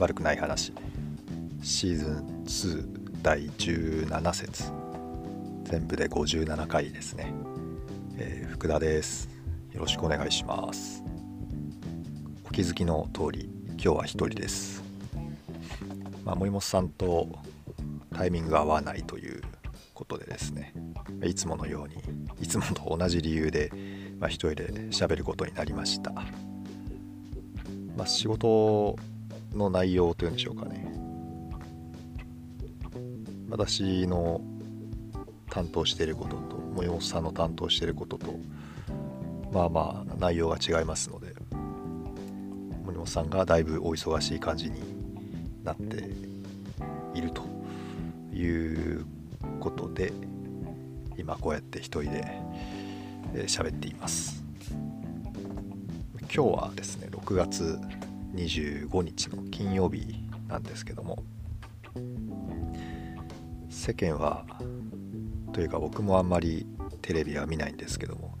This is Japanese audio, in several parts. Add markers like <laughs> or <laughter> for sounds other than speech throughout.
悪くない話。シーズン2第17節。全部で57回ですね、えー、福田です。よろしくお願いします。お気づきの通り今日は一人です。まあ、森本さんとタイミングが合わないということでですね。いつものようにいつもと同じ理由で、まあ、一人で喋ることになりました、まあ、仕事の内容というんでしょうかね。私の担当していることと森本さんの担当していることとまあまあ内容が違いますので森本さんがだいぶお忙しい感じになっているということで今こうやって一人で喋っています。今日はですね6月25日の金曜日なんですけども世間はというか僕もあんまりテレビは見ないんですけども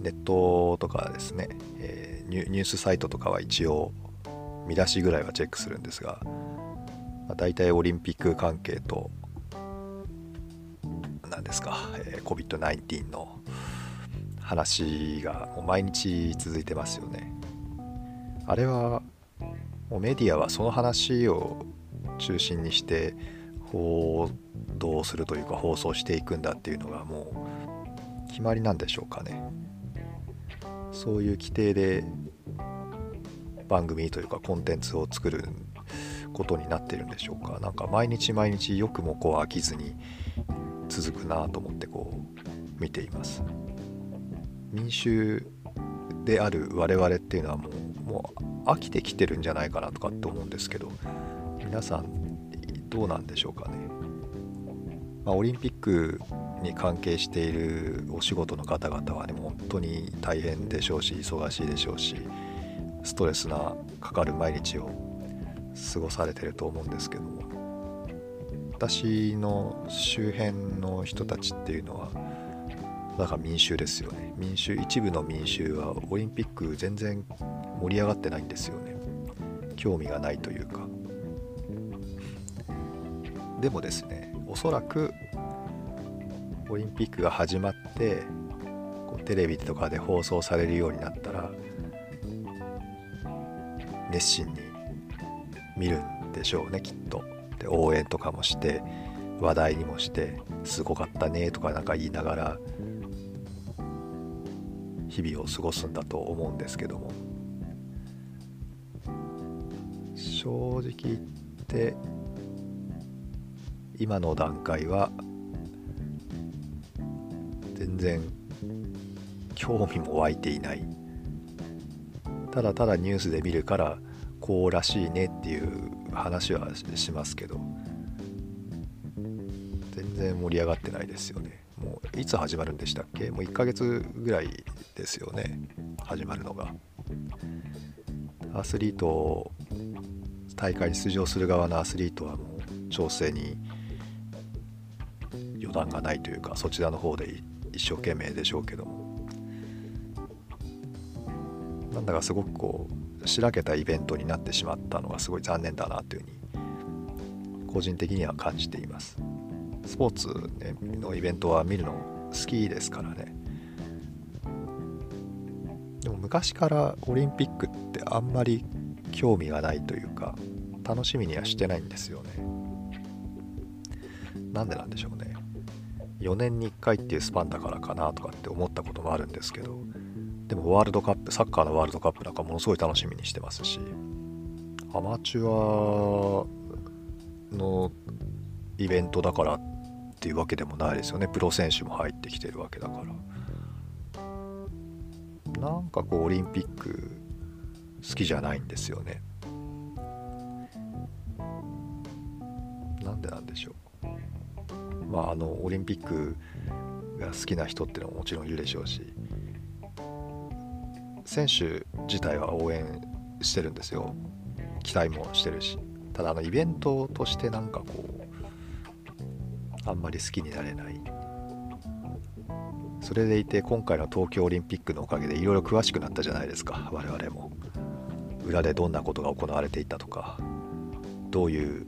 ネットとかですね、えー、ニュースサイトとかは一応見出しぐらいはチェックするんですが、まあ、大体オリンピック関係と何ですか、えー、COVID-19 の話がもう毎日続いてますよね。あれはもうメディアはその話を中心にして報道するというか放送していくんだっていうのがもう決まりなんでしょうかね。そういう規定で番組というかコンテンツを作ることになってるんでしょうか。なんか毎日毎日よくもこう飽きずに続くなと思ってこう見ています。民衆である我々っていうのはもうもう飽きてきてるんじゃないかなとかって思うんですけど皆さんどうなんでしょうかね、まあ、オリンピックに関係しているお仕事の方々はね本当に大変でしょうし忙しいでしょうしストレスなかかる毎日を過ごされてると思うんですけども私の周辺の人たちっていうのはだから民衆ですよね。民衆一部の民衆はオリンピック全然盛り上がってないんですよね。興味がないというか。でもですねおそらくオリンピックが始まってこうテレビとかで放送されるようになったら熱心に見るんでしょうねきっと。で応援とかもして話題にもしてすごかったねとかなんか言いながら日々を過ごすんだと思うんですけども正直言って今の段階は全然興味も湧いていない。ただただニュースで見るからこうらしいねっていう話はしますけど。全然盛り上がってないですよね。もういつ始まるんでしたっけ？もう1ヶ月ぐらいですよね。始まるのが。アスリート大会に出場する側のアスリートはもう調整に予断がないというかそちらの方で一生懸命でしょうけども。なんだかすごくこうしらけたイベントになってしまったのがすごい残念だなというふうに個人的には感じています。スポーツ、ね、のイベントは見るの好きですからね。でも昔からオリンピックってあんまり興味がないというか楽しみにはしてないんですよね。なんでなんでしょうね。4年に1回っていうスパンだからかなとかって思ったこともあるんですけどでもワールドカップサッカーのワールドカップなんかものすごい楽しみにしてますしアマチュアのイベントだからっていうわけでもないですよね。プロ選手も入ってきてるわけだから。なんかこうオリンピック好きじゃないんですよね。なんでなんでしょう。まああのオリンピックが好きな人っていうのももちろんいるでしょうし選手自体は応援してるんですよ。期待もしてるし。ただあのイベントとしてなんかこうあんまり好きになれない。それでいて今回の東京オリンピックのおかげでいろいろ詳しくなったじゃないですか我々も。裏でどんなことが行われていたとかどういう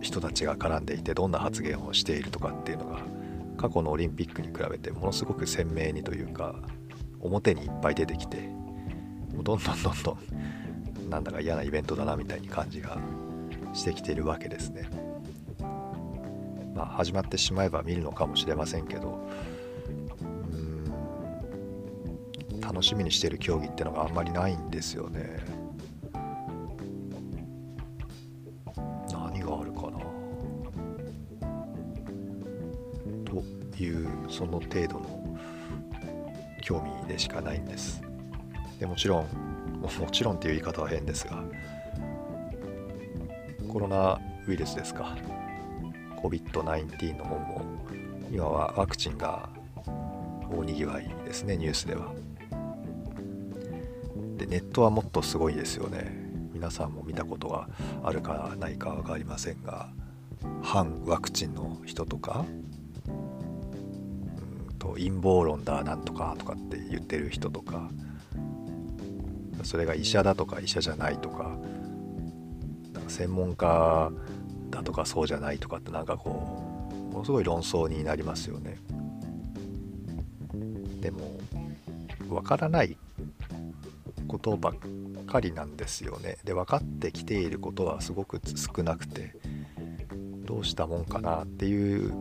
人たちが絡んでいてどんな発言をしているとかっていうのが過去のオリンピックに比べてものすごく鮮明にというか表にいっぱい出てきてどんどんどんどんなんだか嫌なイベントだなみたいに感じがしてきているわけですね。まあ、始まってしまえば見るのかもしれませんけど楽しみにしてる競技ってのがあんまりないんですよね。何があるかなというその程度の興味でしかないんです。でもちろん <laughs> もちろんっていう言い方は変ですがコロナウイルスですか COVID-19 の方も今はワクチンが大にぎわいですねニュースではでネットはもっとすごいですよね。皆さんも見たことがあるかないか分かりませんが反ワクチンの人とかうんと陰謀論だなんとかとかって言ってる人とかそれが医者だとか医者じゃないとか専門家だとかそうじゃないとかってなんかこうものすごい論争になりますよね。でもわからないことばっかりなんですよねで分かってきていることはすごく少なくてどうしたもんかなっていう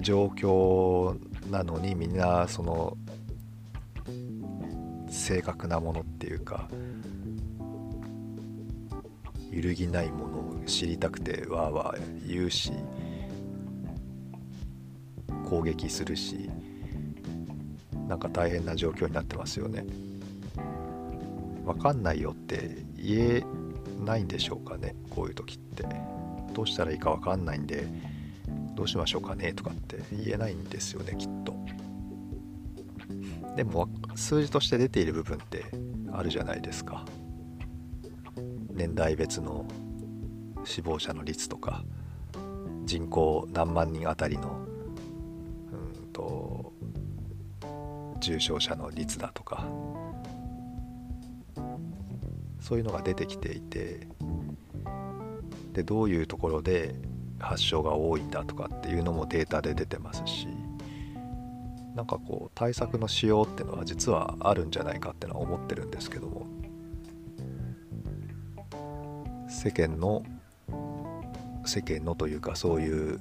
状況なのにみんなその正確なものっていうか揺るぎないものを知りたくてわーわー言うし攻撃するしなんか大変な状況になってますよね。分かんないよって言えないんでしょうかね。こういう時って。どうしたらいいか分かんないんでどうしましょうかねとかって言えないんですよねきっと。でも数字として出ている部分ってあるじゃないですか。年代別の死亡者の率とか人口何万人あたりのうんと重症者の率だとかそういうのが出てきていてでどういうところで発症が多いんだとかっていうのもデータで出てますしなんかこう対策のしようっていうのは実はあるんじゃないかってのは思ってるんですけども世間の世間のというかそういう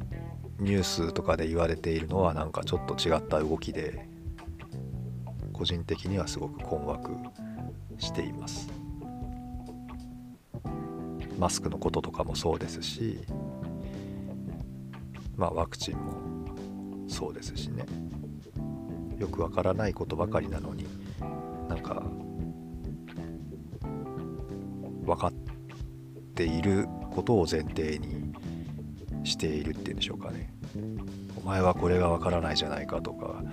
ニュースとかで言われているのはなんかちょっと違った動きで個人的にはすごく困惑しています。マスクのこととかもそうですしまあワクチンもそうですしね。よくわからないことばかりなのになんか分かっていることを前提にしているっていうんでしょうかね。お前はこれがわからないじゃないかとか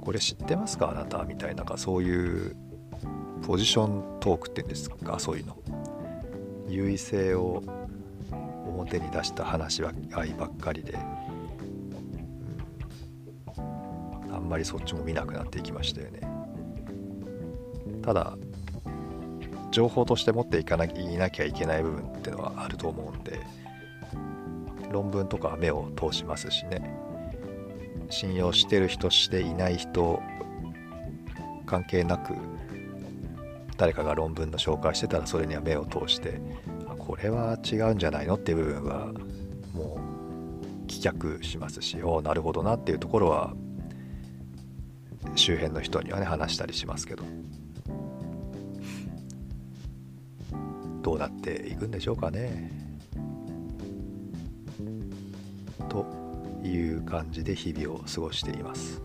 これ知ってますかあなたみたいなかそういうポジショントークっていうんですかそういうの。優位性を表に出した話し合いばっかりで、うん、あんまりそっちも見なくなっていきましたよね。ただ情報として持っていかなきいなきゃいけない部分っていうのはあると思うんで論文とかは目を通しますしね。信用してる人していない人関係なく誰かが論文の紹介してたらそれには目を通してこれは違うんじゃないのっていう部分はもう棄却しますしおなるほどなっていうところは周辺の人にはね話したりしますけどどうなっていくんでしょうかね。という感じで日々を過ごしています。